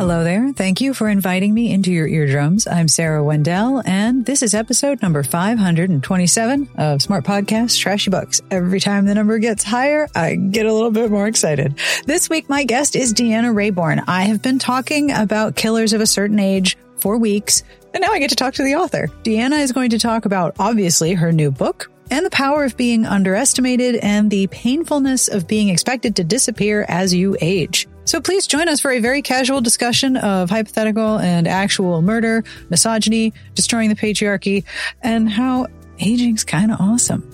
Hello there. Thank you for inviting me into your eardrums. I'm Sarah Wendell, and this is episode number 527 of Smart Podcast Trashy Books. Every time the number gets higher, I get a little bit more excited. This week, my guest is Deanna Raybourn. I have been talking about killers of a certain age for weeks, and now I get to talk to the author. Deanna is going to talk about, obviously, her new book, and the power of being underestimated and the painfulness of being expected to disappear as you age. So please join us for a very casual discussion of hypothetical and actual murder, misogyny, destroying the patriarchy, and how aging's kind of awesome.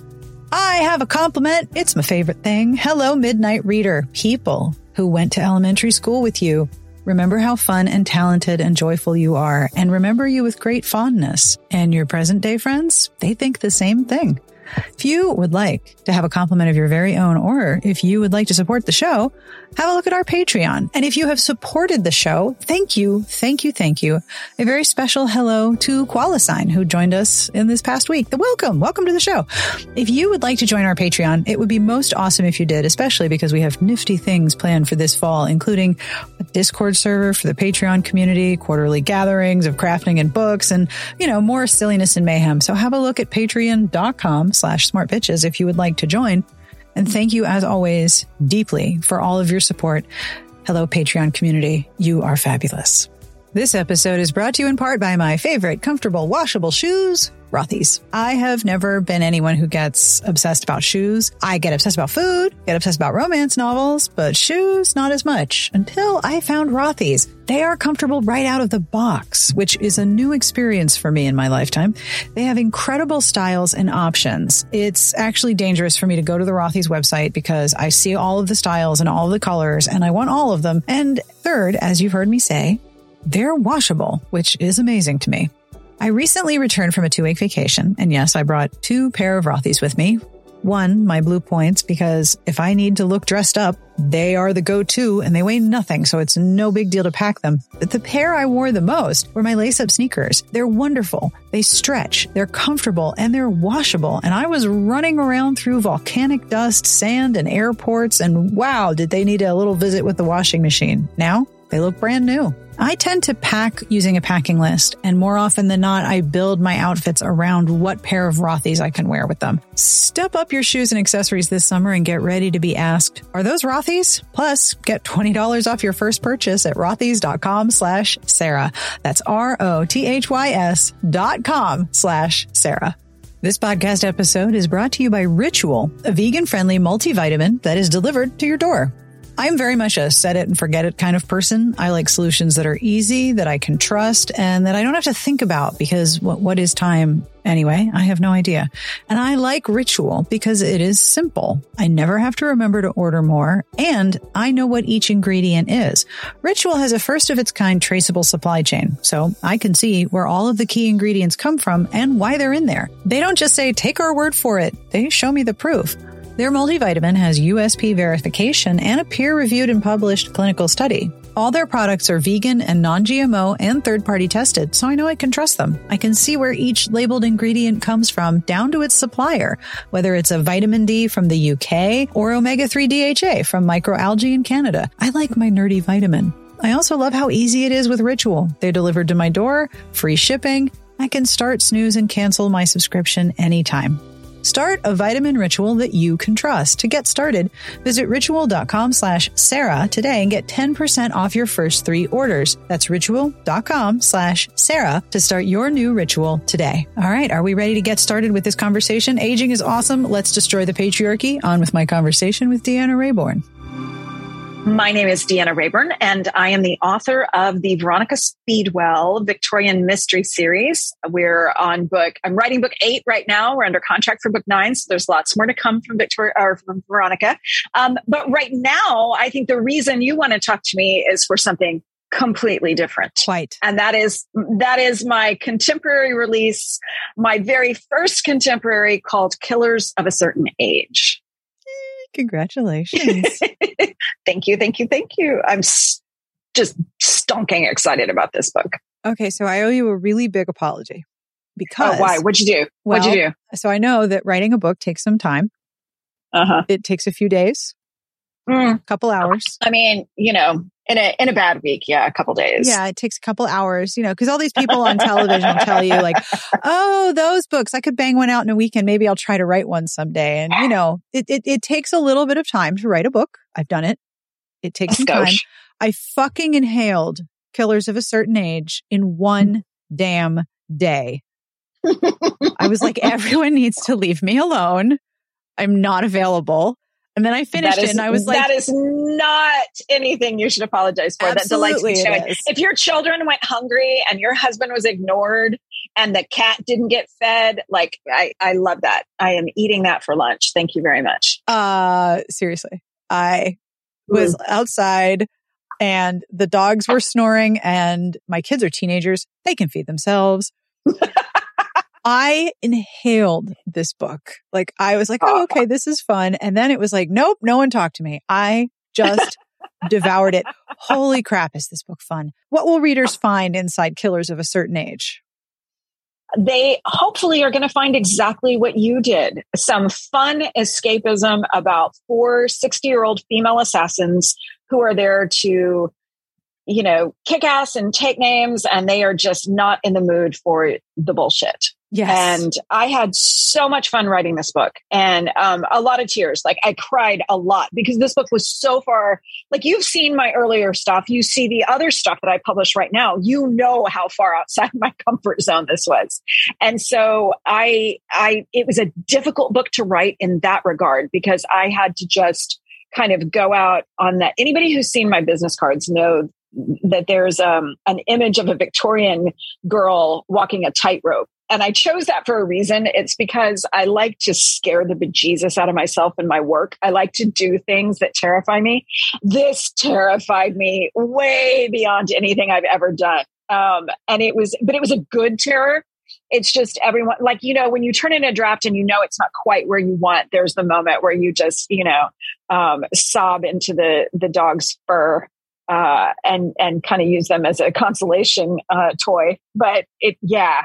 I have a compliment. It's my favorite thing. Hello, Midnight Reader. People who went to elementary school with you. Remember how fun and talented and joyful you are, and remember you with great fondness. And your present day friends, they think the same thing. If you would like to have a compliment of your very own, or if you would like to support the show, have a look at our Patreon. And if you have supported the show, thank you, thank you, thank you. A very special hello to Qualisign, who joined us in this past week. The welcome, welcome to the show. If you would like to join our Patreon, it would be most awesome if you did, especially because we have nifty things planned for this fall, including a Discord server for the Patreon community, quarterly gatherings of crafting and books, and, you know, more silliness and mayhem. So have a look at patreon.com slash smart bitches if you would like to join. And thank you as always deeply for all of your support. Hello, Patreon community. You are fabulous. This episode is brought to you in part by my favorite comfortable washable shoes, Rothy's. I have never been anyone who gets obsessed about shoes. I get obsessed about food, get obsessed about romance novels, but shoes, not as much until I found Rothy's. They are comfortable right out of the box, which is a new experience for me in my lifetime. They have incredible styles and options. It's actually dangerous for me to go to the Rothy's website because I see all of the styles and all of the colors and I want all of them. And third, as you've heard me say, they're washable, which is amazing to me. I recently returned from a two week vacation, and yes, I brought two pair of Rothy's with me. One, my blue points, because if I need to look dressed up, they are the go-to and they weigh nothing, so it's no big deal to pack them. But the pair I wore the most were my lace-up sneakers. They're wonderful. They stretch, they're comfortable, and they're washable. And I was running around through volcanic dust, sand, and airports, and wow, did they need a little visit with the washing machine. Now, they look brand new. I tend to pack using a packing list, and more often than not, I build my outfits around what pair of Rothy's I can wear with them. Step up your shoes and accessories this summer and get ready to be asked, are those Rothy's? Plus, get $20 off your first purchase at rothys.com slash Sarah. That's R-O-T-H-Y-S dot com slash Sarah. This podcast episode is brought to you by Ritual, a vegan-friendly multivitamin that is delivered to your door. I'm very much a set it and forget it kind of person. I like solutions that are easy, that I can trust, and that I don't have to think about because what, what is time anyway? I have no idea. And I like ritual because it is simple. I never have to remember to order more, and I know what each ingredient is. Ritual has a first of its kind traceable supply chain, so I can see where all of the key ingredients come from and why they're in there. They don't just say, take our word for it. They show me the proof. Their multivitamin has USP verification and a peer reviewed and published clinical study. All their products are vegan and non GMO and third party tested, so I know I can trust them. I can see where each labeled ingredient comes from down to its supplier, whether it's a vitamin D from the UK or omega 3 DHA from microalgae in Canada. I like my nerdy vitamin. I also love how easy it is with Ritual. They're delivered to my door, free shipping. I can start, snooze, and cancel my subscription anytime. Start a vitamin ritual that you can trust. To get started, visit ritual.com slash Sarah today and get 10% off your first three orders. That's ritual.com slash Sarah to start your new ritual today. All right. Are we ready to get started with this conversation? Aging is awesome. Let's destroy the patriarchy. On with my conversation with Deanna Raybourn. My name is Deanna Raybourn, and I am the author of the Veronica Speedwell Victorian Mystery Series. We're on book, I'm writing book eight right now. We're under contract for book nine, so there's lots more to come from Victoria or from Veronica. Um, but right now, I think the reason you want to talk to me is for something completely different. Quite. And that is that is my contemporary release, my very first contemporary called Killers of a Certain Age. Congratulations. thank you, thank you, thank you. I'm s- just stonking excited about this book. Okay, so I owe you a really big apology because oh, why? What'd you do? Well, What'd you do? So I know that writing a book takes some time. Uh-huh. It takes a few days, Mm, a couple hours. I mean, you know, in a in a bad week, yeah, a couple days. Yeah, it takes a couple hours, you know, because all these people on television tell you, like, oh, those books, I could bang one out in a weekend. Maybe I'll try to write one someday. And, you know, it, it, it takes a little bit of time to write a book. I've done it. It takes some time. I fucking inhaled Killers of a Certain Age in one damn day. I was like, everyone needs to leave me alone. I'm not available. And then I finished That it is- and I was like, that is not anything you should apologize for. That delights me. Absolutely so it is. If your children went hungry and your husband was ignored and the cat didn't get fed, like I, I love that. I am eating that for lunch. Thank you very much. uh, seriously, I was mm. outside and the dogs were snoring and my kids are teenagers. They can feed themselves. I inhaled this book. Like I was like, oh, okay, this is fun. And then it was like, nope, no one talked to me. I just devoured it. Holy crap, is this book fun? What will readers find inside Killers of a Certain Age? They hopefully are going to find exactly what you did. Some fun escapism about four 60 year old female assassins who are there to you know kick ass and take names and they are just not in the mood for the bullshit Yes. and I had so much fun writing this book and um, a lot of tears. Like I cried a lot because this book was so far, like you've seen my earlier stuff. You see the other stuff that I publish right now. You know how far outside my comfort zone this was. And so I, I, it was a difficult book to write in that regard because I had to just kind of go out on that. Anybody who's seen my business cards know that there's um, an image of a Victorian girl walking a tightrope. And I chose that for a reason. It's because I like to scare the bejesus out of myself in my work. I like to do things that terrify me. This terrified me way beyond anything I've ever done. Um, and it was, but it was a good terror. It's just everyone, like, you know, when you turn in a draft and you know it's not quite where you want, there's the moment where you just, you know, um, sob into the, the dog's fur uh, and and kind of use them as a consolation uh, toy. But it, yeah,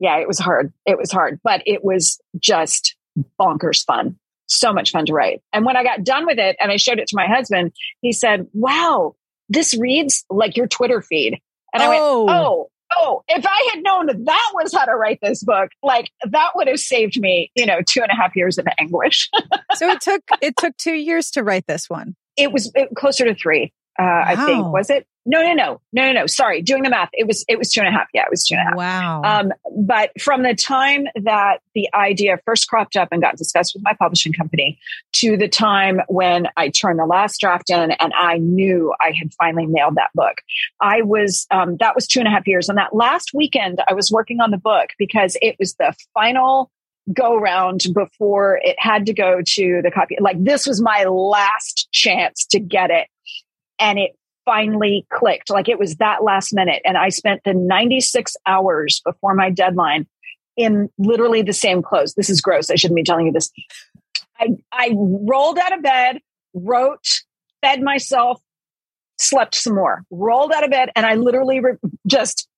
yeah, it was hard. It was hard, but it was just bonkers fun. So much fun to write. And when I got done with it, and I showed it to my husband, he said, "Wow, this reads like your Twitter feed." And I went, Oh. "Oh." Oh, if I had known that that was how to write this book, like that would have saved me, you know, two and a half years of anguish. so it took, it took two years to write this one. it was closer to three. Uh, I think was it? No, no, no, no, no, no. Sorry, doing the math. It was it was two and a half. Yeah, it was two and a half. Wow. Um, but from the time that the idea first cropped up and got discussed with my publishing company to the time when I turned the last draft in and I knew I had finally nailed that book, I was um, that was two and a half years. And that last weekend, I was working on the book because it was the final go round before it had to go to the copy. Like this was my last chance to get it. And it finally clicked. Like it was that last minute. And I spent the 96 hours before my deadline in literally the same clothes. This is gross. I shouldn't be telling you this. I, I rolled out of bed, wrote, fed myself, slept some more, rolled out of bed, and I literally re- just,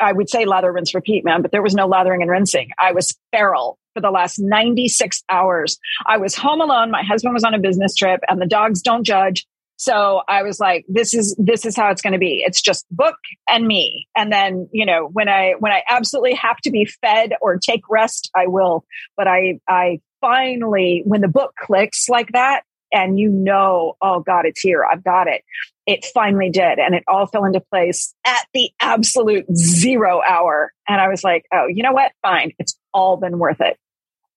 I would say lather, rinse, repeat, man, but there was no lathering and rinsing. I was feral for the last 96 hours. I was home alone. My husband was on a business trip, and the dogs don't judge. So I was like, this is, this is how it's going to be. It's just book and me. And then, you know, when I, when I absolutely have to be fed or take rest, I will. But I, I finally, when the book clicks like that and you know, oh God, it's here. I've got it. It finally did. And it all fell into place at the absolute zero hour. And I was like, oh, you know what? Fine. It's all been worth it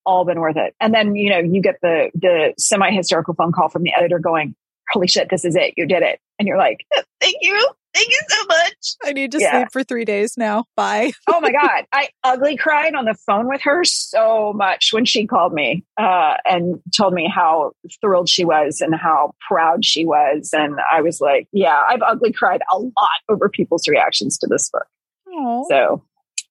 all been worth it. And then, you know, you get the the semi hysterical phone call from the editor going, holy shit, this is it. You did it. And you're like, thank you. Thank you so much. I need to yeah. sleep for three days now. Bye. oh my God. I ugly cried on the phone with her so much when she called me uh, and told me how thrilled she was and how proud she was. And I was like, yeah, I've ugly cried a lot over people's reactions to this book. Aww. So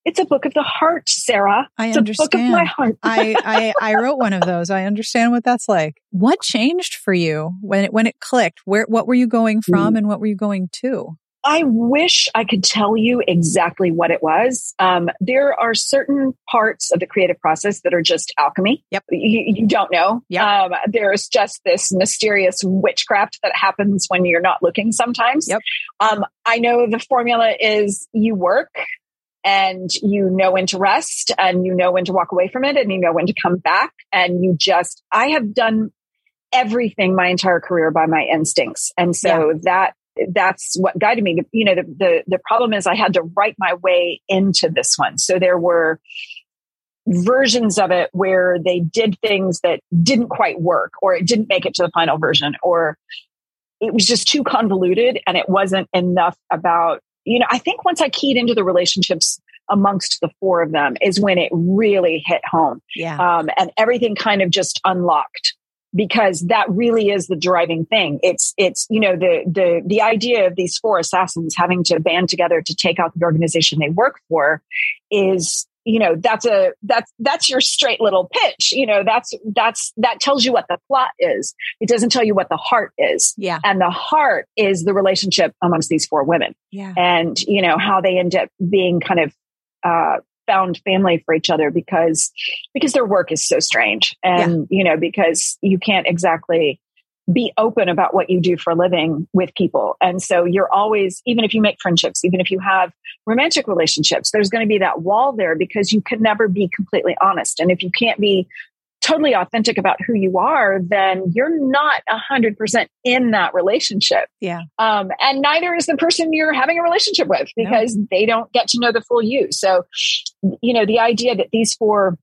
it's a book of the heart, Sarah. I it's understand. a book of my heart. I, I, I wrote one of those. I understand what that's like. What changed for you when it when it clicked? Where what were you going from mm. and what were you going to? I wish I could tell you exactly what it was. Um, there are certain parts of the creative process that are just alchemy. Yep. You, you don't know. Yep. Um, there's just this mysterious witchcraft that happens when you're not looking sometimes. Yep. Um, I know the formula is you work and you know when to rest and you know when to walk away from it and you know when to come back and you just i have done everything my entire career by my instincts. And so yeah. that that's what guided me. You know the, the the problem is i had to write my way into this one. So there were versions of it where they did things that didn't quite work or it didn't make it to the final version or it was just too convoluted and it wasn't enough about you know, I think once I keyed into the relationships amongst the four of them is when it really hit home. Yeah. Um, and everything kind of just unlocked because that really is the driving thing. It's, it's, you know, the, the, the idea of these four assassins having to band together to take out the organization they work for is you know that's a that's that's your straight little pitch you know that's that's that tells you what the plot is. It doesn't tell you what the heart is. Yeah. And the heart is the relationship amongst these four women. Yeah. And you know how they end up being kind of uh found family for each other because because their work is so strange. And yeah. you know because you can't exactly be open about what you do for a living with people. And so you're always, even if you make friendships, even if you have romantic relationships, there's going to be that wall there because you can never be completely honest. And if you can't be totally authentic about who you are, then you're not a hundred percent in that relationship. Yeah. Um, and neither is the person you're having a relationship with because no. they don't get to know the full you. So, you know, the idea that these four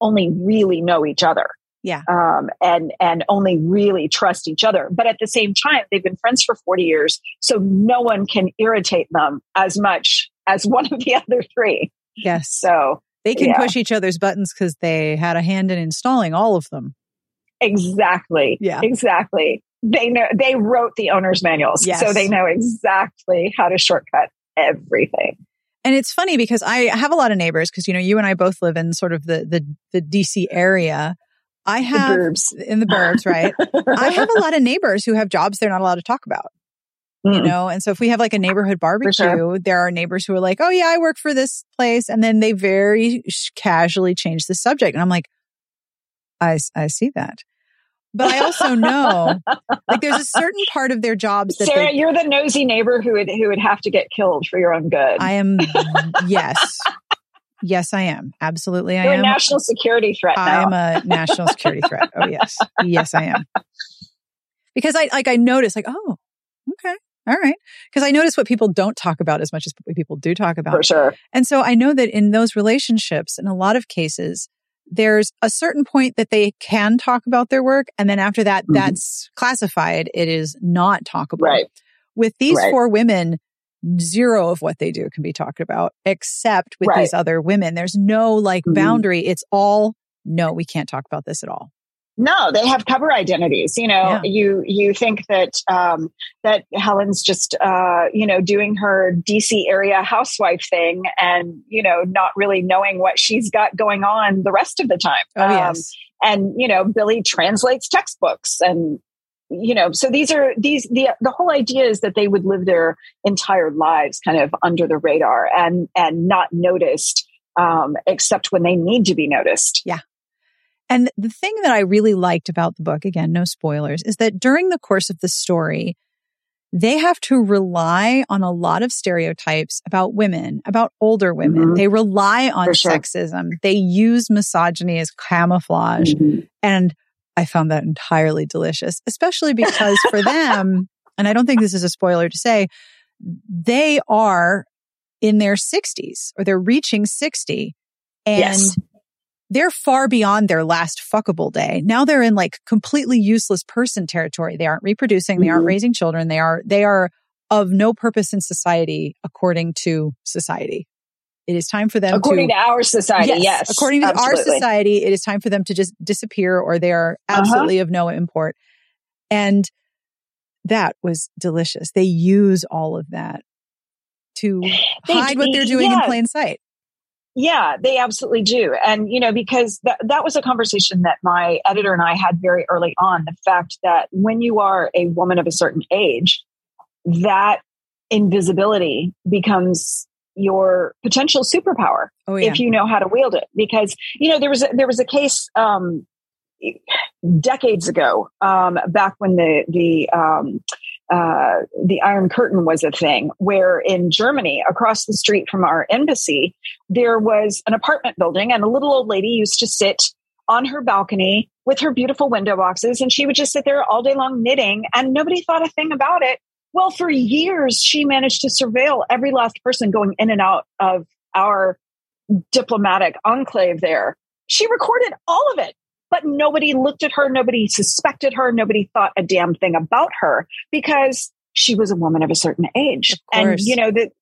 only really know each other yeah. Um, and and only really trust each other. But at the same time they've been friends for 40 years so no one can irritate them as much as one of the other three. Yes. So they can yeah. push each other's buttons because they had a hand in installing all of them. Exactly. Yeah. Exactly. They know they wrote the owner's manuals yes. so they know exactly how to shortcut everything. And it's funny because I have a lot of neighbors because you know you and I both live in sort of the the, the DC area I have the in the burbs, right? I have a lot of neighbors who have jobs they're not allowed to talk about. Mm. You know, and so if we have like a neighborhood barbecue, sure. there are neighbors who are like, "Oh yeah, I work for this place," and then they very casually change the subject, and I'm like, "I I see that." But I also know, like, there's a certain part of their jobs that Sarah, they, you're the nosy neighbor who would who would have to get killed for your own good. I am, yes, Yes, I am. Absolutely, I You're am. a national security threat. I am a national security threat. Oh yes, yes, I am. Because I like I notice like oh Okay. All right. Because I notice what people don't talk about as much as what people do talk about. For sure. And so I know that in those relationships, in a lot of cases, there's a certain point that they can talk about their work. And then after that, mm-hmm. that's classified. It is not talkable. Right. With these right. four women, zero of what they do can be talked about, except with right. these other women. There's no like mm-hmm. boundary. It's all, no, we can't talk about this at all. No, they have cover identities. You know, yeah. you you think that um, that Helen's just uh, you know doing her DC area housewife thing, and you know not really knowing what she's got going on the rest of the time. Oh um, yes. And you know, Billy translates textbooks, and you know, so these are these the the whole idea is that they would live their entire lives kind of under the radar and and not noticed um, except when they need to be noticed. Yeah. And the thing that I really liked about the book, again, no spoilers, is that during the course of the story, they have to rely on a lot of stereotypes about women, about older women. Mm-hmm. They rely on sure. sexism. They use misogyny as camouflage. Mm-hmm. And I found that entirely delicious, especially because for them, and I don't think this is a spoiler to say, they are in their 60s or they're reaching 60 and yes they're far beyond their last fuckable day. Now they're in like completely useless person territory. They aren't reproducing. Mm-hmm. They aren't mm-hmm. raising children. They are, they are of no purpose in society according to society. It is time for them according to, to our society. Yes, yes according to absolutely. our society, it is time for them to just disappear or they are uh-huh. absolutely uh-huh. of no import. And that was delicious. They use all of that to they, hide what they're doing yeah. in plain sight. Yeah, they absolutely do. And, you know, because that, that was a conversation that my editor and I had very early on the fact that when you are a woman of a certain age, that invisibility becomes your potential superpower oh, yeah. if you know how to wield it. Because, you know, there was a, there was a case, um, decades ago, um, back when the, the, um, uh, the Iron Curtain was a thing, where in Germany, across the street from our embassy, there was an apartment building, and a little old lady used to sit on her balcony with her beautiful window boxes, and she would just sit there all day long knitting, and nobody thought a thing about it. Well, for years, she managed to surveil every last person going in and out of our diplomatic enclave there. She recorded all of it but nobody looked at her. Nobody suspected her. Nobody thought a damn thing about her because she was a woman of a certain age. And, you know, that,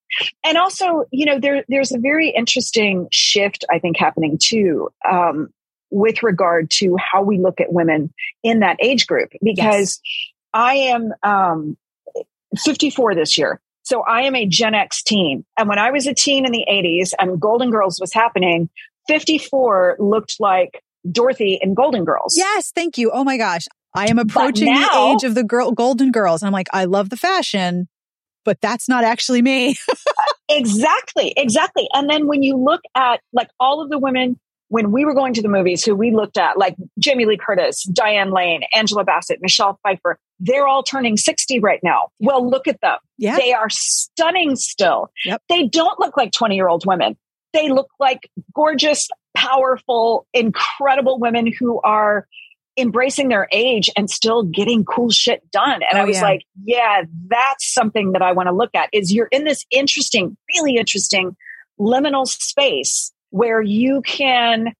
and also, you know, there, there's a very interesting shift, I think, happening too, um, with regard to how we look at women in that age group, because yes. I am, um, 54 this year. So I am a Gen X teen. And when I was a teen in the 80s and Golden Girls was happening, 54 looked like Dorothy in Golden Girls. Yes, thank you. Oh my gosh. I am approaching now, the age of the girl, Golden Girls. I'm like, I love the fashion, but that's not actually me. exactly, exactly. And then when you look at like all of the women when we were going to the movies who we looked at, like Jamie Lee Curtis, Diane Lane, Angela Bassett, Michelle Pfeiffer, they're all turning 60 right now. Well, look at them. They are stunning still. Yep. They don't look like 20 year old women. They look like gorgeous, powerful, incredible women who are embracing their age and still getting cool shit done. And oh, I was yeah. like, yeah, that's something that I want to look at is you're in this interesting, really interesting liminal space where you can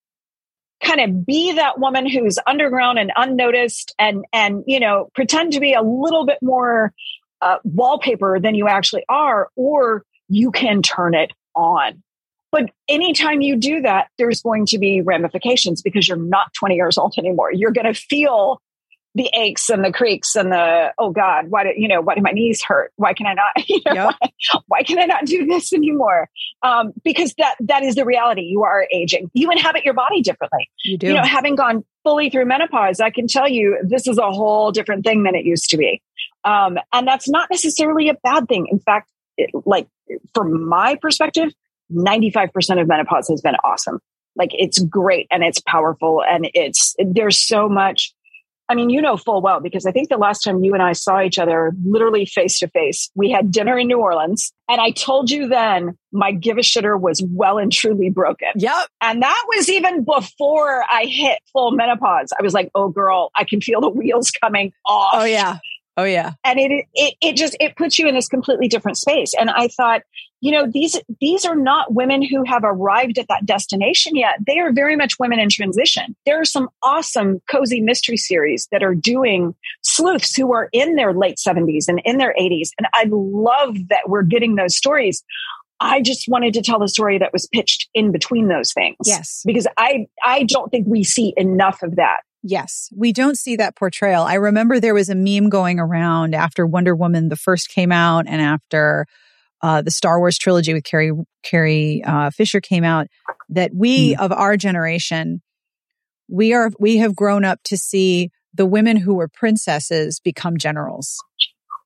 kind of be that woman who's underground and unnoticed and and you know pretend to be a little bit more uh, wallpaper than you actually are or you can turn it on but anytime you do that, there's going to be ramifications because you're not 20 years old anymore. You're going to feel the aches and the creaks and the oh god why do you know why do my knees hurt? Why can i not you know, yep. why, why, can i not do this anymore? Um, because that that is the reality. You are aging. You inhabit your body differently. You do. You know having gone fully through menopause i can tell you this is a whole different thing than it used to be. Um, and that's not necessarily a bad thing. In fact it, like from my perspective 95% of menopause has been awesome. Like it's great and it's powerful and it's, there's so much. I mean, you know full well because I think the last time you and I saw each other literally face to face, we had dinner in New Orleans and I told you then my give a shitter was well and truly broken. Yep. And that was even before I hit full menopause. I was like, oh girl, I can feel the wheels coming off. Oh yeah. Oh yeah. And it, it, it just, it puts you in this completely different space. And I thought, you know, these, these are not women who have arrived at that destination yet. They are very much women in transition. There are some awesome cozy mystery series that are doing sleuths who are in their late seventies and in their eighties. And I love that we're getting those stories. I just wanted to tell the story that was pitched in between those things. Yes. Because I, I don't think we see enough of that. Yes, we don't see that portrayal. I remember there was a meme going around after Wonder Woman the first came out and after uh, the Star Wars trilogy with Carrie Carrie uh, Fisher came out that we mm. of our generation we are we have grown up to see the women who were princesses become generals.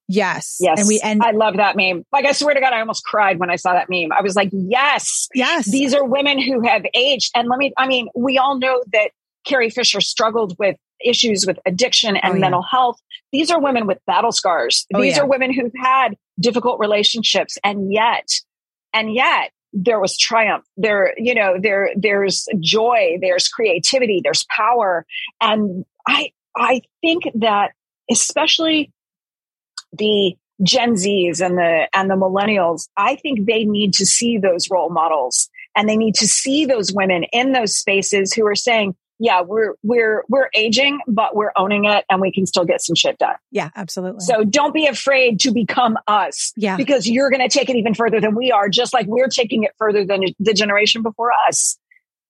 Yes. Yes. And we and I love that meme. Like I swear to God, I almost cried when I saw that meme. I was like, yes. Yes. These are women who have aged. And let me I mean, we all know that Carrie Fisher struggled with issues with addiction and oh, yeah. mental health. These are women with battle scars. Oh, These yeah. are women who've had difficult relationships and yet, and yet there was triumph. There, you know, there, there's joy, there's creativity, there's power. And I, I think that especially the Gen Zs and the, and the millennials, I think they need to see those role models and they need to see those women in those spaces who are saying, yeah, we're we're we're aging, but we're owning it and we can still get some shit done. Yeah, absolutely. So don't be afraid to become us. Yeah. Because you're gonna take it even further than we are, just like we're taking it further than the generation before us.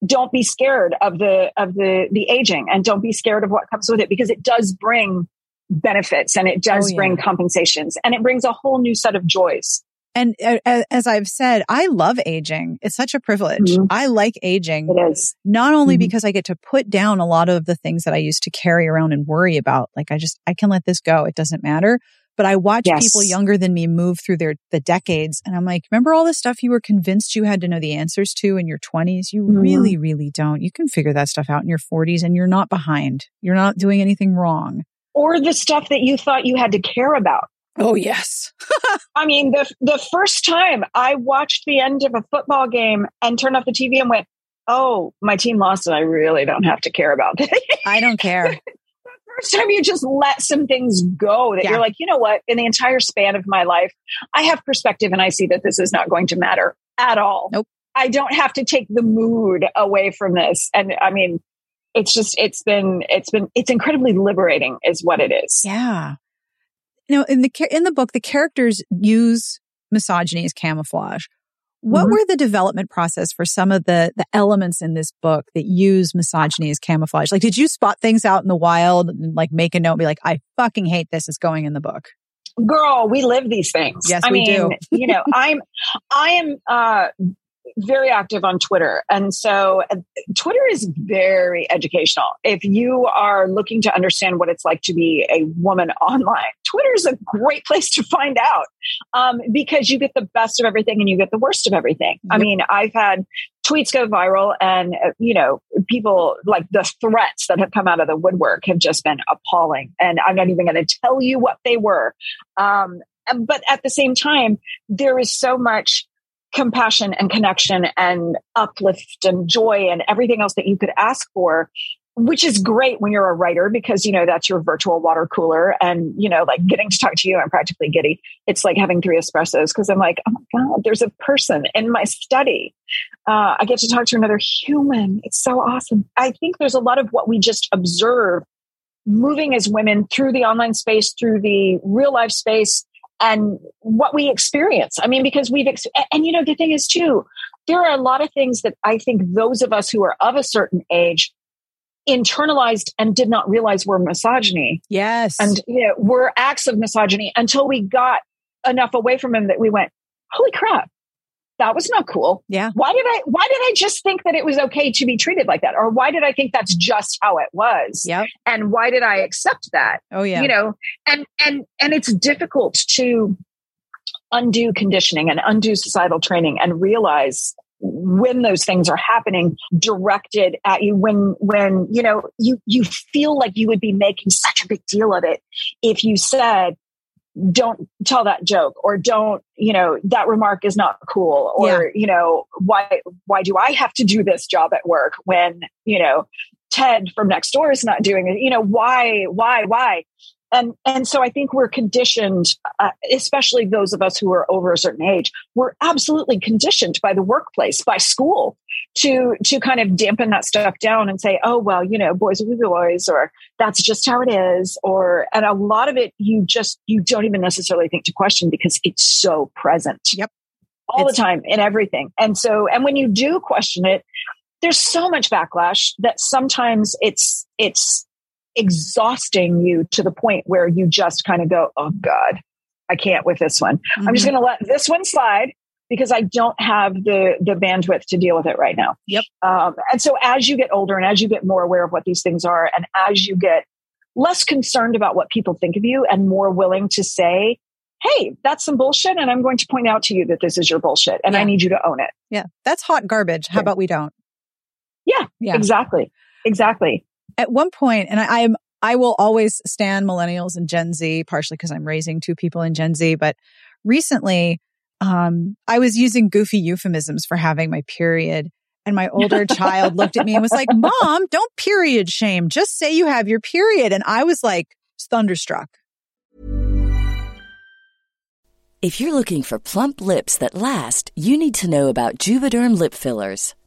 Don't be scared of the of the the aging and don't be scared of what comes with it because it does bring benefits and it does oh, yeah. bring compensations and it brings a whole new set of joys. And uh, as I've said, I love aging. It's such a privilege. Mm-hmm. I like aging. It is. Not only mm-hmm. because I get to put down a lot of the things that I used to carry around and worry about. Like I just, I can let this go. It doesn't matter. But I watch yes. people younger than me move through their, the decades. And I'm like, remember all the stuff you were convinced you had to know the answers to in your 20s? You mm-hmm. really, really don't. You can figure that stuff out in your 40s and you're not behind. You're not doing anything wrong. Or the stuff that you thought you had to care about. Oh yes. I mean, the the first time I watched the end of a football game and turned off the TV and went, "Oh, my team lost, and I really don't have to care about this." I don't care. the first time you just let some things go that yeah. you're like, you know what? In the entire span of my life, I have perspective, and I see that this is not going to matter at all. Nope. I don't have to take the mood away from this, and I mean, it's just it's been it's been it's incredibly liberating, is what it is. Yeah. You know, in the in the book, the characters use misogyny as camouflage. What mm-hmm. were the development process for some of the the elements in this book that use misogyny as camouflage? Like, did you spot things out in the wild and like make a note, and be like, I fucking hate this is going in the book? Girl, we live these things. Yes, I we mean, do. you know, I'm I am uh very active on Twitter. And so uh, Twitter is very educational. If you are looking to understand what it's like to be a woman online, Twitter is a great place to find out um, because you get the best of everything and you get the worst of everything. Yep. I mean, I've had tweets go viral and, uh, you know, people like the threats that have come out of the woodwork have just been appalling. And I'm not even going to tell you what they were. Um, but at the same time, there is so much compassion and connection and uplift and joy and everything else that you could ask for which is great when you're a writer because you know that's your virtual water cooler and you know like getting to talk to you i'm practically giddy. It's like having three espressos because i'm like oh my god there's a person in my study. Uh, i get to talk to another human. It's so awesome. I think there's a lot of what we just observe moving as women through the online space through the real life space and what we experience. I mean, because we've, ex- and you know, the thing is too, there are a lot of things that I think those of us who are of a certain age internalized and did not realize were misogyny. Yes. And you know, were acts of misogyny until we got enough away from him that we went, holy crap, that was not cool. Yeah. Why did I why did I just think that it was okay to be treated like that? Or why did I think that's just how it was? Yeah. And why did I accept that? Oh yeah. You know, and and and it's difficult to undo conditioning and undo societal training and realize when those things are happening directed at you when when you know you you feel like you would be making such a big deal of it if you said don't tell that joke or don't you know that remark is not cool or yeah. you know why why do i have to do this job at work when you know ted from next door is not doing it you know why why why and and so i think we're conditioned uh, especially those of us who are over a certain age we're absolutely conditioned by the workplace by school to to kind of dampen that stuff down and say oh well you know boys will be boys or that's just how it is or and a lot of it you just you don't even necessarily think to question because it's so present yep. all it's- the time in everything. And so and when you do question it there's so much backlash that sometimes it's it's exhausting you to the point where you just kind of go, oh God, I can't with this one. Mm-hmm. I'm just mm-hmm. going to let this one slide because I don't have the the bandwidth to deal with it right now. Yep. Um, and so as you get older and as you get more aware of what these things are, and as you get less concerned about what people think of you and more willing to say, "Hey, that's some bullshit," and I'm going to point out to you that this is your bullshit, and yeah. I need you to own it. Yeah, that's hot garbage. How yeah. about we don't? Yeah, yeah, exactly, exactly at one point, and I, am I will always stand millennials and Gen Z, partially because I'm raising two people in Gen Z, but recently um, I was using goofy euphemisms for having my period. And my older child looked at me and was like, Mom, don't period shame. Just say you have your period. And I was like thunderstruck. If you're looking for plump lips that last, you need to know about Juvederm lip fillers.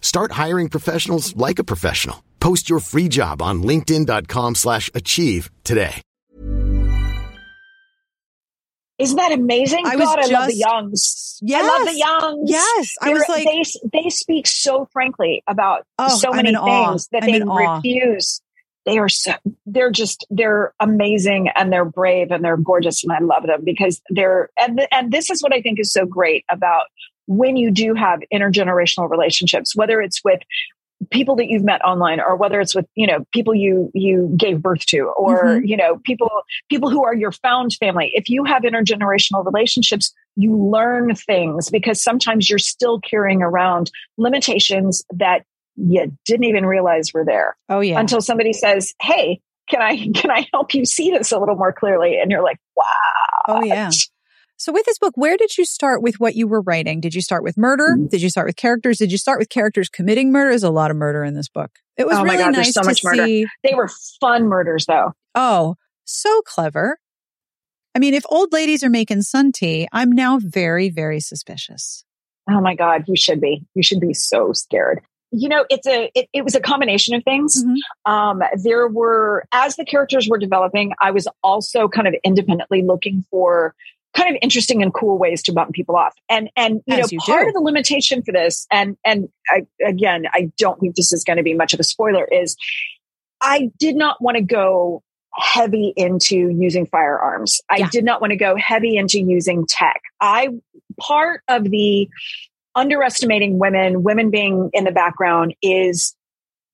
Start hiring professionals like a professional. Post your free job on linkedin.com slash achieve today. Isn't that amazing? I God, I love the Youngs. Yes. I love the Youngs. Yes. I They're, was like, they, they speak so frankly about oh, so many things awe. that I'm they refuse. They are so, they're just, they're amazing and they're brave and they're gorgeous. And I love them because they're, and, and this is what I think is so great about when you do have intergenerational relationships, whether it's with people that you've met online or whether it's with you know people you you gave birth to or mm-hmm. you know people people who are your found family. If you have intergenerational relationships you learn things because sometimes you're still carrying around limitations that you didn't even realize were there oh yeah. until somebody says hey can i can i help you see this a little more clearly? And you're like wow oh yeah so with this book, where did you start with what you were writing? Did you start with murder? Mm-hmm. Did you start with characters? Did you start with characters committing murder? There's a lot of murder in this book. It was oh really God, nice so much murder. See... They were fun murders though. Oh, so clever. I mean, if old ladies are making sun tea, I'm now very, very suspicious. Oh my God, you should be. You should be so scared. You know, it's a it, it was a combination of things. Mm-hmm. Um, there were as the characters were developing, I was also kind of independently looking for kind of interesting and cool ways to bump people off. And and you As know, you part do. of the limitation for this, and and I, again, I don't think this is going to be much of a spoiler, is I did not want to go heavy into using firearms. I yeah. did not want to go heavy into using tech. I part of the underestimating women, women being in the background is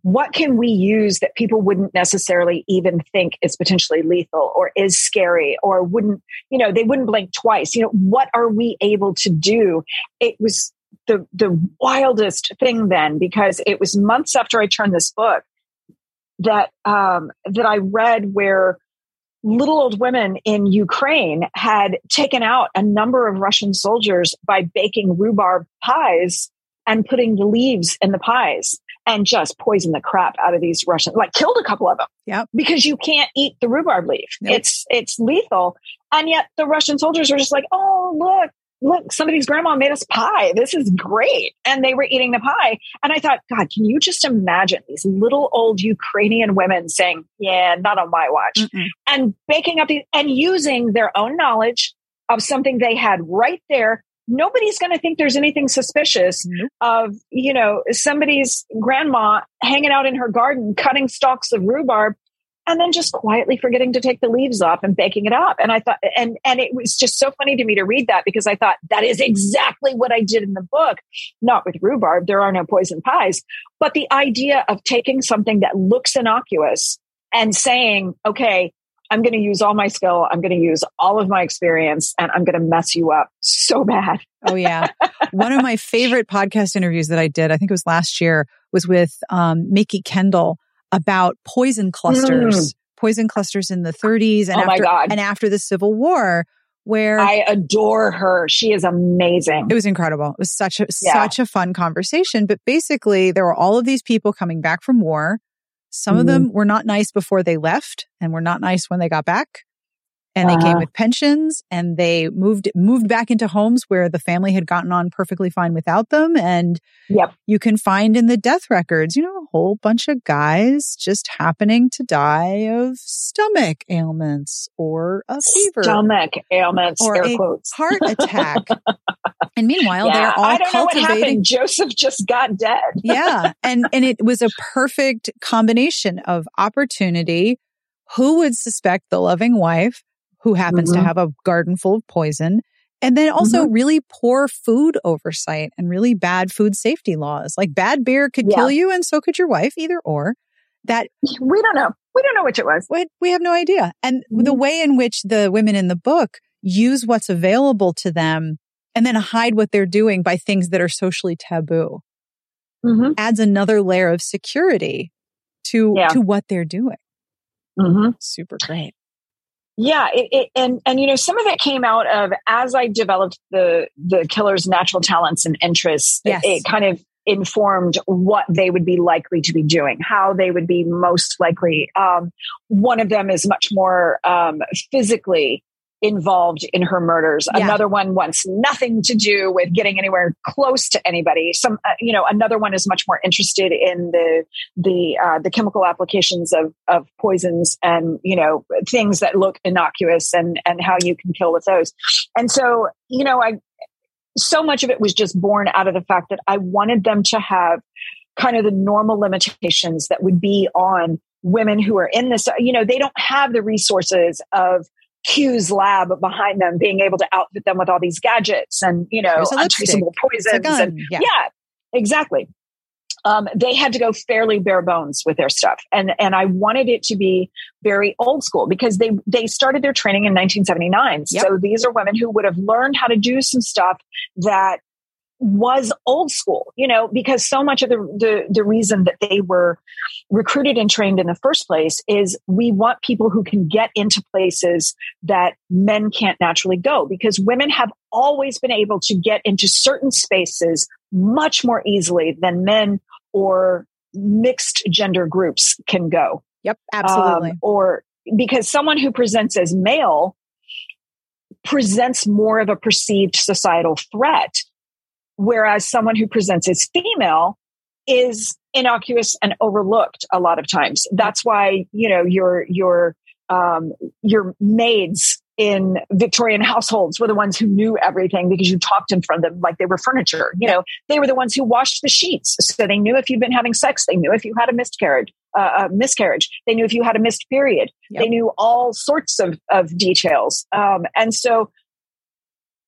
what can we use that people wouldn't necessarily even think is potentially lethal or is scary or wouldn't, you know, they wouldn't blink twice. You know, what are we able to do? It was the the wildest thing then because it was months after I turned this book that um that I read where little old women in Ukraine had taken out a number of Russian soldiers by baking rhubarb pies and putting the leaves in the pies and just poisoned the crap out of these Russians, like killed a couple of them. Yeah. Because you can't eat the rhubarb leaf. Nope. It's it's lethal. And yet the Russian soldiers were just like, oh look, look, somebody's grandma made us pie. This is great. And they were eating the pie. And I thought, God, can you just imagine these little old Ukrainian women saying, Yeah, not on my watch, Mm-mm. and baking up these and using their own knowledge of something they had right there. Nobody's going to think there's anything suspicious Nope. of, you know, somebody's grandma hanging out in her garden, cutting stalks of rhubarb and then just quietly forgetting to take the leaves off and baking it up. And I thought, and, and it was just so funny to me to read that because I thought that is exactly what I did in the book. Not with rhubarb. There are no poison pies, but the idea of taking something that looks innocuous and saying, okay, I'm going to use all my skill. I'm going to use all of my experience and I'm going to mess you up so bad. Oh yeah. One of my favorite podcast interviews that I did, I think it was last year, was with um, Mikki Kendall about poison clusters, poison clusters in the 30s and Mm. Oh after and after the Civil War, where I adore her. She is amazing. it was incredible. It was such a Yeah. such a fun conversation. But basically, there were all of these people coming back from war. Some of Mhm. them were not nice before they left, and were not nice when they got back. And they came Uh-huh. with pensions, and they moved moved back into homes where the family had gotten on perfectly fine without them. And Yep. you can find in the death records, you know, a whole bunch of guys just happening to die of stomach ailments or a fever Stomach ailments, or air a quotes. heart attack. and meanwhile, Yeah, they're all I don't know what cultivating. happened. Joseph just got dead. yeah. And and it was a perfect combination of opportunity. Who would suspect the loving wife who happens to Mhm. have a garden full of poison? And then also really poor food oversight and really bad food safety laws. Like bad beer could Yeah. kill you and so could your wife, either or. That We don't know. We don't know which it was. we, we have no idea. And the way in which the women in the book use what's available to them and then hide what they're doing by things that are socially taboo Mm-hmm. adds another layer of security to Yeah. to what they're doing. Mm-hmm. Super great. Yeah, it, it, and and you know some of it came out of as I developed the the killer's natural talents and interests. it- It, kind of informed what they would be likely to be doing, how they would be most likely. Um, one of them is much more um, physically involved in her murders. Yeah. Another one wants nothing to do with getting anywhere close to anybody. Some, uh, you know, another one is much more interested in the the uh, the chemical applications of of poisons and you know things that look innocuous and and how you can kill with those. And so, you know, I so much of it was just born out of the fact that I wanted them to have kind of the normal limitations that would be on women who are in this. You know, they don't have the resources of Q's lab behind them being able to outfit them with all these gadgets and, you know, untraceable poisons. And, Yeah. yeah, exactly. Um, they had to go fairly bare bones with their stuff, and and I wanted it to be very old school because they they started their training in 1979. Yep. So these are women who would have learned how to do some stuff that was old school, you know, because so much of the, the the reason that they were recruited and trained in the first place is we want people who can get into places that men can't naturally go because women have always been able to get into certain spaces much more easily than men or mixed gender groups can go. Yep. Absolutely. Um, or because someone who presents as male presents more of a perceived societal threat, whereas someone who presents as female is innocuous and overlooked a lot of times. That's why you know your your um, your maids in Victorian households were the ones who knew everything because you talked in front of them like they were furniture. You know, they were the ones who washed the sheets, so they knew if you'd been having sex. They knew if you had a miscarriage. Uh, a miscarriage. They knew if you had a missed period. Yep. They knew all sorts of of details. Um, and so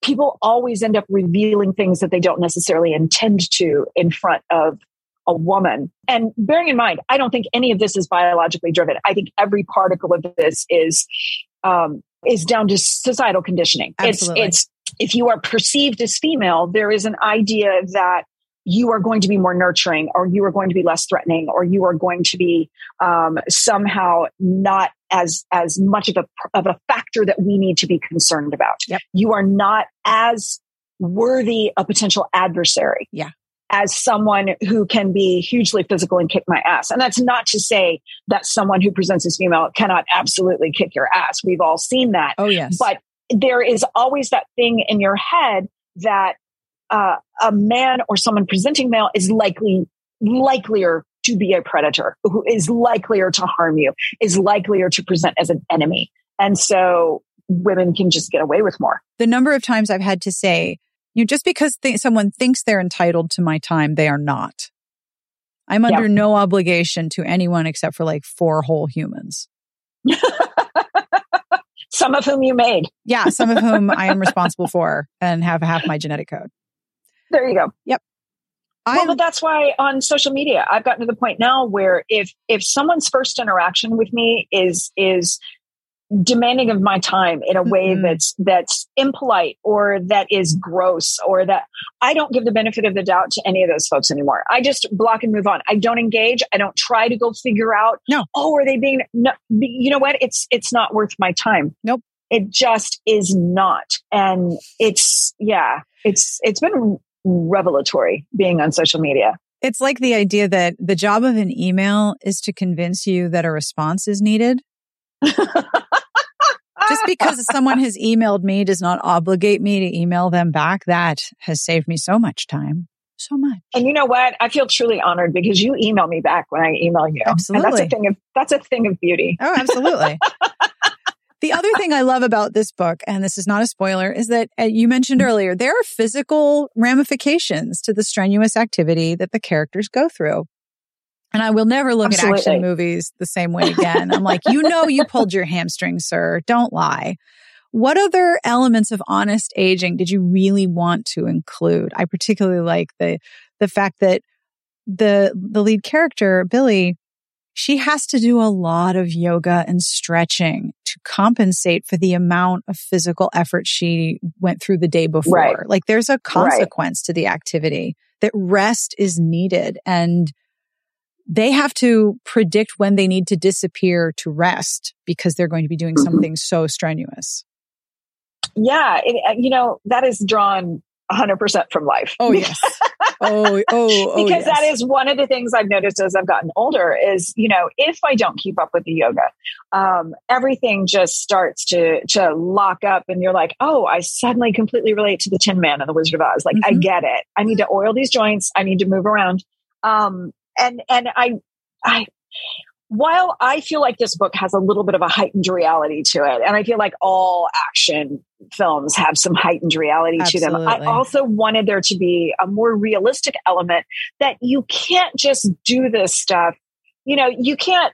people always end up revealing things that they don't necessarily intend to in front of a woman. And bearing in mind, I don't think any of this is biologically driven. I think every particle of this is um, is down to societal conditioning. Absolutely. It's it's if you are perceived as female, there is an idea that you are going to be more nurturing or you are going to be less threatening or you are going to be um, somehow not as as much of a of a factor that we need to be concerned about Yep. you are not as worthy a potential adversary Yeah. as someone who can be hugely physical and kick my ass and that's not to say that someone who presents as female cannot absolutely kick your ass we've all seen that Oh, yes. but there is always that thing in your head that uh, a man or someone presenting male is likely likelier to be a predator, who is likelier to harm you, is likelier to present as an enemy, and so women can just get away with more. the number of times I've had to say, you know, just because th- someone thinks they're entitled to my time, they are not. I'm under Yep. no obligation to anyone except for like four whole humans. Some of whom you made. Yeah, some of whom I am responsible for and have half my genetic code. There you go. I well, but that's why on social media, I've gotten to the point now where if if someone's first interaction with me is is demanding of my time in a way Mhm. that's that's impolite or that is gross or that I don't give the benefit of the doubt to any of those folks anymore. I just block and move on. I don't engage. I don't try to go figure out. No. Oh, are they being? No, you know what? It's it's not worth my time. Nope. It just is not, and it's yeah. It's it's been revelatory being on social media. it's like the idea that the job of an email is to convince you that a response is needed. Just because someone has emailed me does not obligate me to email them back. That has saved me so much time. So much. And you know what? I feel truly honored because you email me back when I email you. And that's a thing of that's a thing of beauty. Oh, absolutely. the other thing I love about this book, and this is not a spoiler, is that uh, you mentioned earlier, there are physical ramifications to the strenuous activity that the characters go through. And I will never look at action movies the same way again. I'm like, you know, you pulled your hamstring, sir. Don't lie. What other elements of honest aging did you really want to include? I particularly like the the fact that the the lead character, Billy, she has to do a lot of yoga and stretching to compensate for the amount of physical effort she went through the day before. Right. Like there's a consequence to the activity that rest is needed and they have to predict when they need to disappear to rest because they're going to be doing Mhm. something so strenuous. Yeah, it, you know that is drawn 100 percent from life. Oh yes. Oh, oh, oh because yes. that is one of the things I've noticed as I've gotten older is, you know, if I don't keep up with the yoga, um, everything just starts to to lock up and you're like, oh, I suddenly completely relate to the Tin Man and the Wizard of Oz. Like, I Mhm. get it. I need to oil these joints. I need to move around. Um, and and I I while I feel like this book has a little bit of a heightened reality to it, and I feel like all action films have some heightened reality to them, I also wanted there to be a more realistic element that you can't just do this stuff. You know, you can't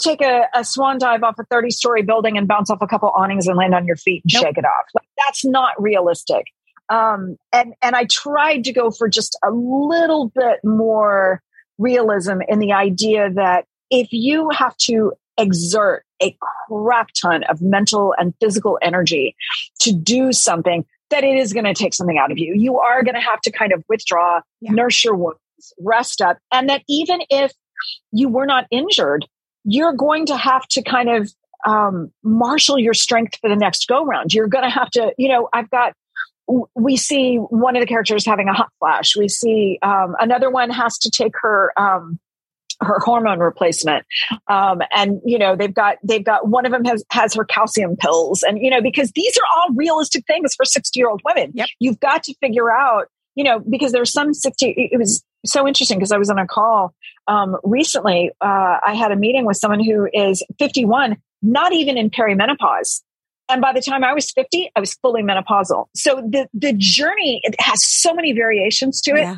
take a, a swan dive off a 30 story building and bounce off a couple awnings and land on your feet and Nope. shake it off. Like, that's not realistic. Um, and, and I tried to go for just a little bit more realism in the idea that if you have to exert a crap ton of mental and physical energy to do something, that it is going to take something out of you. You are going to have to kind of withdraw, Yeah. nurse your wounds, rest up. And that even if you were not injured, you're going to have to kind of um, marshal your strength for the next go round. You're going to have to, you know, I've got, we see one of the characters having a hot flash. We see um, another one has to take her, um, her hormone replacement. Um, and you know, they've got, they've got, one of them has, has her calcium pills and, you know, because these are all realistic things for 60 year old women. Yep. You've got to figure out, you know, because there's some 60, it was so interesting because I was on a call, um, recently. Uh, I had a meeting with someone who is 51, not even in perimenopause. And by the time I was 50, I was fully menopausal. So the, the journey, it has so many variations to it Yeah.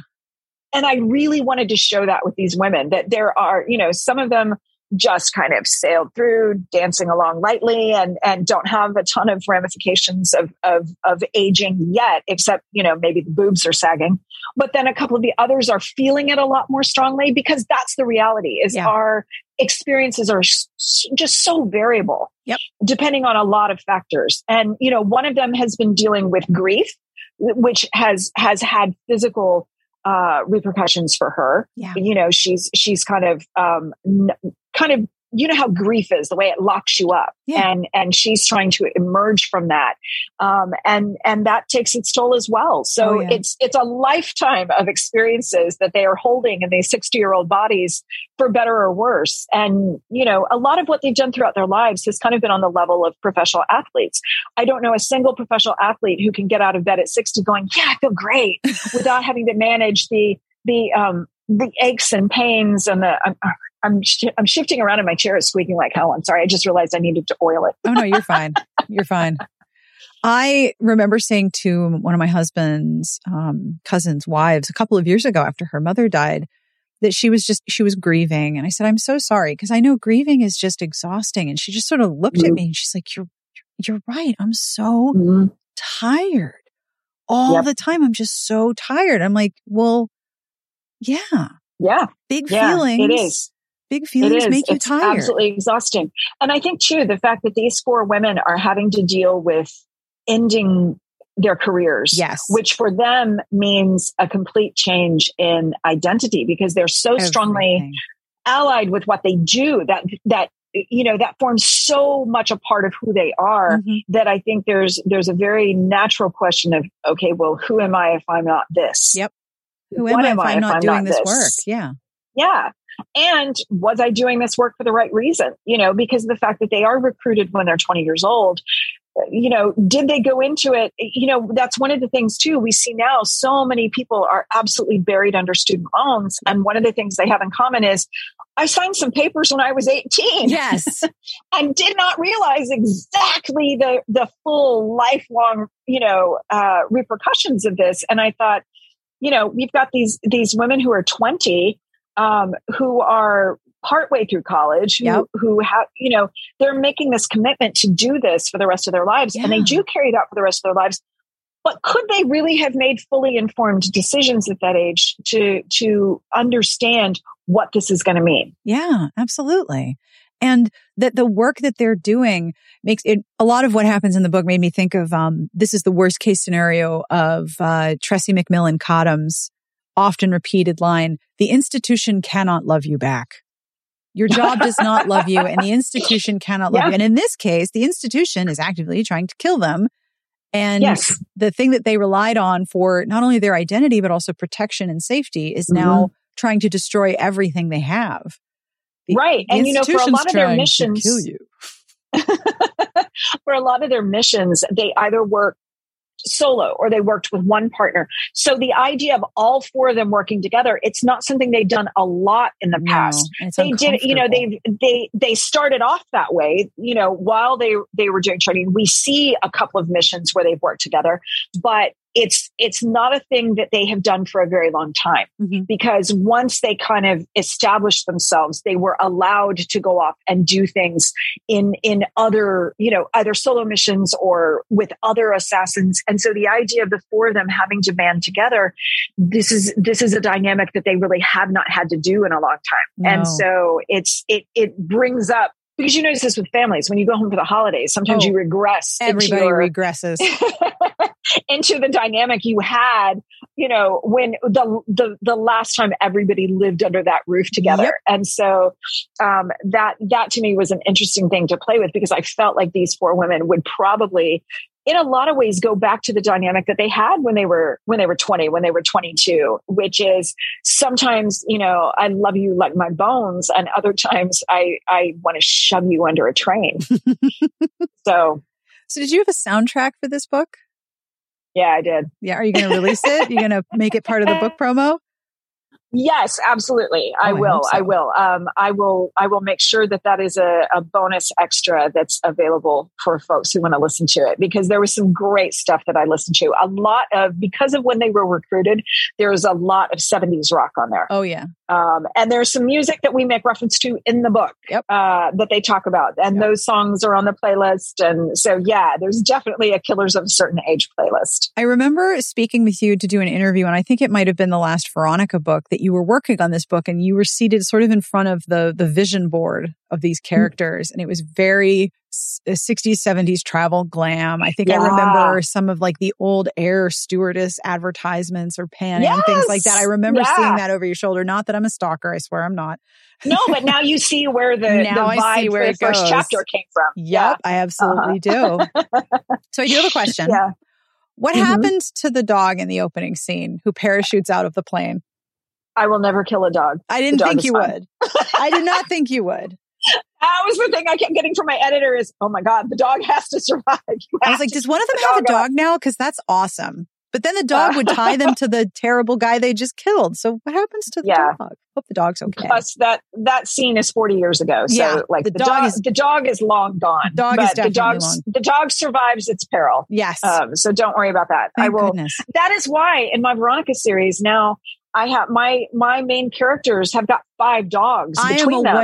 And I really wanted to show that with these women that there are, you know, some of them just kind of sailed through dancing along lightly and and don't have a ton of ramifications of of of aging yet except you know maybe the boobs are sagging but then a couple of the others are feeling it a lot more strongly because that's the reality is Yeah. our experiences are just so variable Yep. depending on a lot of factors and you know one of them has been dealing with grief which has has had physical uh, repercussions for her. Yeah. You know, she's she's kind of um, n- kind of you know how grief is the way it locks you up Yeah. and and she's trying to emerge from that um and and that takes its toll as well so Oh, yeah. it's it's a lifetime of experiences that they are holding in these 60 year old bodies for better or worse and you know a lot of what they've done throughout their lives has kind of been on the level of professional athletes i don't know a single professional athlete who can get out of bed at 60 going yeah i feel great without having to manage the the um the aches and pains and the I'm, I'm sh- I'm shifting around in my chair, is squeaking like hell. I'm sorry. I just realized I needed to oil it. Oh no, you're fine. You're fine. I remember saying to one of my husband's um, cousins' wives a couple of years ago after her mother died that she was just she was grieving, and I said, "I'm so sorry because I know grieving is just exhausting." And she just sort of looked at Mhm. me and she's like, "You're you're right. I'm so Mm-hmm. tired all Yep. the time. I'm just so tired." I'm like, "Well, yeah, Yeah, big yeah, feelings. it is. Big feelings make you it's tired." absolutely exhausting. And I think too, the fact that these four women are having to deal with ending their careers. Yes. Which for them means a complete change in identity because they're so strongly allied with what they do that that you know that forms so much a part of who they are Mhm. that I think there's there's a very natural question of okay, well, who am I if I'm not this? Yep. Who am What I if I'm if not I'm doing not this? work? Yeah. Yeah. And was I doing this work for the right reason? You know, because of the fact that they are recruited when they're 20 years old. You know, did they go into it? You know, that's one of the things too. We see now so many people are absolutely buried under student loans. And one of the things they have in common is I signed some papers when I was 18 Yes. and did not realize exactly the the full lifelong you know uh, repercussions of this and i thought you know we've got these these women who are 20 um, who are partway through college who, Yep. who have you know they're making this commitment to do this for the rest of their lives and they do carry it out for the rest of their lives but could they really have made fully informed decisions at that age to to understand what this is going to mean Yeah, absolutely. And that the work that they're doing makes it a lot of what happens in the book made me think of um this is the worst case scenario of uh Tressie McMillan Cottom's often repeated line, the institution cannot love you back. Your job does not love you and the institution cannot love Yeah. you. And in this case, the institution is actively trying to kill them. And yes the thing that they relied on for not only their identity, but also protection and safety is Mm-hmm. now trying to destroy everything they have. The- Right. the And, you know, for a lot of their missions- kill you. for a lot of their missions, they either work solo or they worked with one partner. So the idea of all four of them working together, it's not something they've done a lot in the past. it's They did, you know, they they they started off that way, you know, while they they were doing training. We see a couple of missions where they've worked together, but it's it's not a thing that they have done for a very long time Mhm. because once they kind of established themselves they were allowed to go off and do things in in other you know either solo missions or with other assassins and so the idea of the four of them having to band together this is this is a dynamic that they really have not had to do in a long time No. and so it's it it brings up because you notice this with families when you go home for the holidays sometimes Oh, you regress into Everybody your- regresses. into the dynamic you had, you know, when the the the last time everybody lived under that roof together. Yep. And so um, that that to me was an interesting thing to play with because I felt like these four women would probably in a lot of ways go back to the dynamic that they had when they were when they were 20 when they were 22 which is sometimes you know i love you like my bones and other times i i want to shove you under a train so so did you have a soundtrack for this book? yeah i did Yeah. Are you going to release it? You going to make it part of the book promo? Yes, absolutely. I Oh, I will. hope so. I will. Um, I will. I will make sure that that is a, a bonus extra that's available for folks who want to listen to it because there was some great stuff that I listened to. A lot of because of when they were recruited, there was a lot of '70s rock on there, Oh, yeah. um, and there's some music that we make reference to in the book Yep. uh, that they talk about, and Yep. those songs are on the playlist. And so, yeah, there's definitely a Killers of a Certain Age playlist. I remember speaking with you to do an interview, and I think it might have been the last Veronica book that that you were working on this book and you were seated sort of in front of the the vision board of these Mm-hmm. characters and it was very s- 60s 70s travel glam i think i remember some of like the old air stewardess advertisements or pan and things like that i remember Yeah. seeing that over your shoulder not that i'm a stalker i swear i'm not No, but now you see where the, Now the I see where the first goes. chapter came from. yep i absolutely do so i do have a question Yeah. what Mhm. happens to the dog in the opening scene who parachutes out of the plane I will never kill a dog. i didn't dog think you fine. would i did not think you would That was the thing I kept getting from my editor is, oh my God, the dog has to survive. You I was like, does one of them the have a alive." dog now? Because that's awesome. But then the dog would tie them to the terrible guy they just killed. So what happens to the Yeah. dog? Hope the dog's okay. Plus, that that scene is forty years ago. So, Yeah, like the the, dog dog, is- the dog is long gone. Dog but is the definitely dog long. the dog survives its peril. yes. Um, so don't worry about that. I will. goodness. That is why in my Veronica series now I have my my main characters have got five dogs I am between them.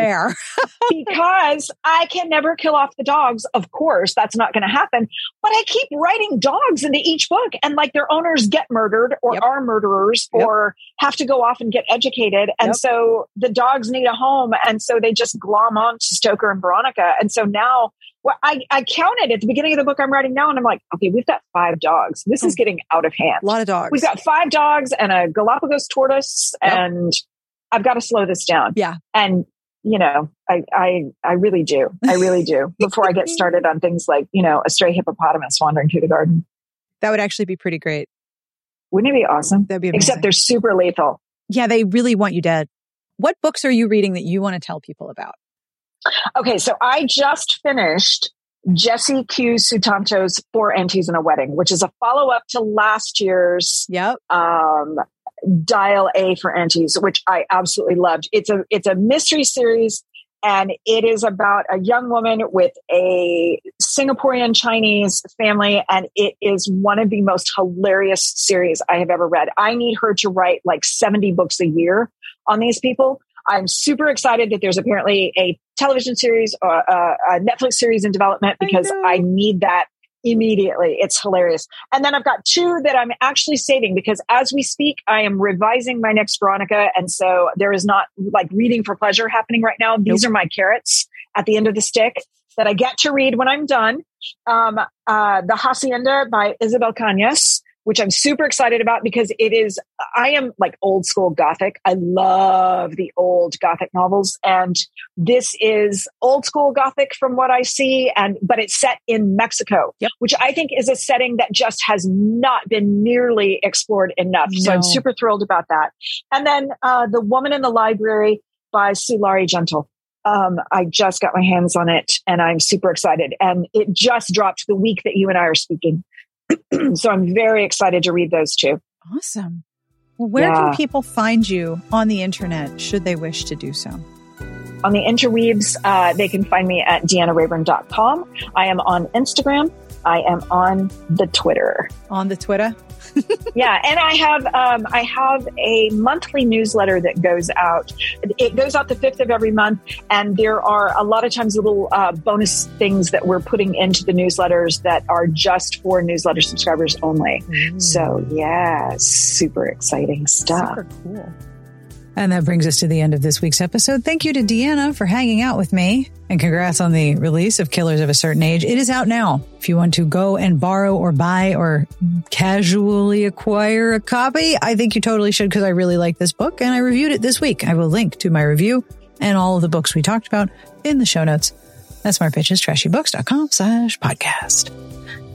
because I can never kill off the dogs. Of course, that's not going to happen. But I keep writing dogs into each book, and like their owners get murdered or Yep. are murderers Yep. or have to go off and get educated. And Yep. so the dogs need a home. And so they just glom on to Stoker and Veronica. And so now, well, I, I counted at the beginning of the book I'm writing now, and I'm like, okay, we've got five dogs. This is hmm. getting out of hand. a lot of dogs. We've got five dogs and a Galapagos tortoise, Yep. and I've got to slow this down. Yeah. And you know, I I I really do. I really do. Before I get started on things like you know a stray hippopotamus wandering through the garden, that would actually be pretty great. wouldn't it be awesome? That'd be amazing. Except they're super lethal. yeah, they really want you dead. What books are you reading that you want to tell people about? Okay, so I just finished Jesse Q. Sutanto's Four Aunties and a Wedding, which is a follow up to last year's Yep. um, Dial A for Aunties, which I absolutely loved. It's a it's a mystery series, and it is about a young woman with a Singaporean Chinese family, and it is one of the most hilarious series I have ever read. I need her to write like seventy books a year on these people. I'm super excited that there's apparently a television series or a, a Netflix series in development because know. I need that immediately. It's hilarious. And then I've got two that I'm actually saving because as we speak, I am revising my next Veronica. And so there is not like reading for pleasure happening right now. These are my carrots at the end of the stick that I get to read when I'm done. Um, uh, the Hacienda by Isabel Cañas, which I'm super excited about because it is, I am like old school Gothic. I love the old Gothic novels. And this is old school Gothic from what I see. And, but it's set in Mexico, Yep. which I think is a setting that just has not been nearly explored enough. So I'm super thrilled about that. And then, uh, The Woman in the Library by Sulari Gentill. Um, I just got my hands on it and I'm super excited. And it just dropped the week that you and I are speaking. so I'm very excited to read those two. Awesome. Well, where Yeah. can people find you on the internet should they wish to do so? On the interweaves, uh, they can find me at deannaraybourn.com. I am on Instagram. I am on the Twitter. On the Twitter? Yeah, and I have um, I have a monthly newsletter that goes out. It goes out the fifth of every month, and there are a lot of times little uh, bonus things that we're putting into the newsletters that are just for newsletter subscribers only. So yeah, super exciting stuff. Super cool. And that brings us to the end of this week's episode. Thank you to Deanna for hanging out with me. And congrats on the release of Killers of a Certain Age. It is out now. If you want to go and borrow or buy or casually acquire a copy, I think you totally should because I really like this book and I reviewed it this week. I will link to my review and all of the books we talked about in the show notes at smartbitchestrashybooks.com slash podcast.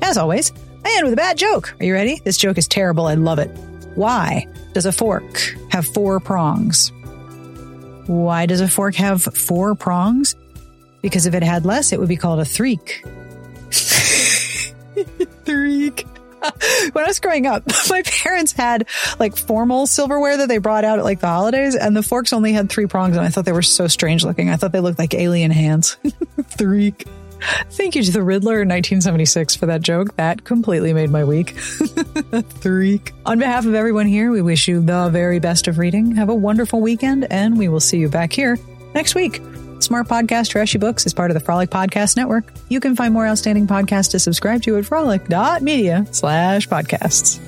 As always, I end with a bad joke. Are you ready? This joke is terrible. I love it. Why does a fork have four prongs? Why does a fork have four prongs? Because if it had less, it would be called a threek. threek. When I was growing up, my parents had like formal silverware that they brought out at like the holidays, and the forks only had three prongs, and I thought they were so strange looking. I thought they looked like alien hands. threek. Thank you to the Riddler in 1976 for that joke. That completely made my week. Threek. On behalf of everyone here, we wish you the very best of reading. Have a wonderful weekend, and we will see you back here next week. Smart Podcast Trashy Books is part of the Frolic Podcast Network. You can find more outstanding podcasts to subscribe to at frolic.media slash podcasts.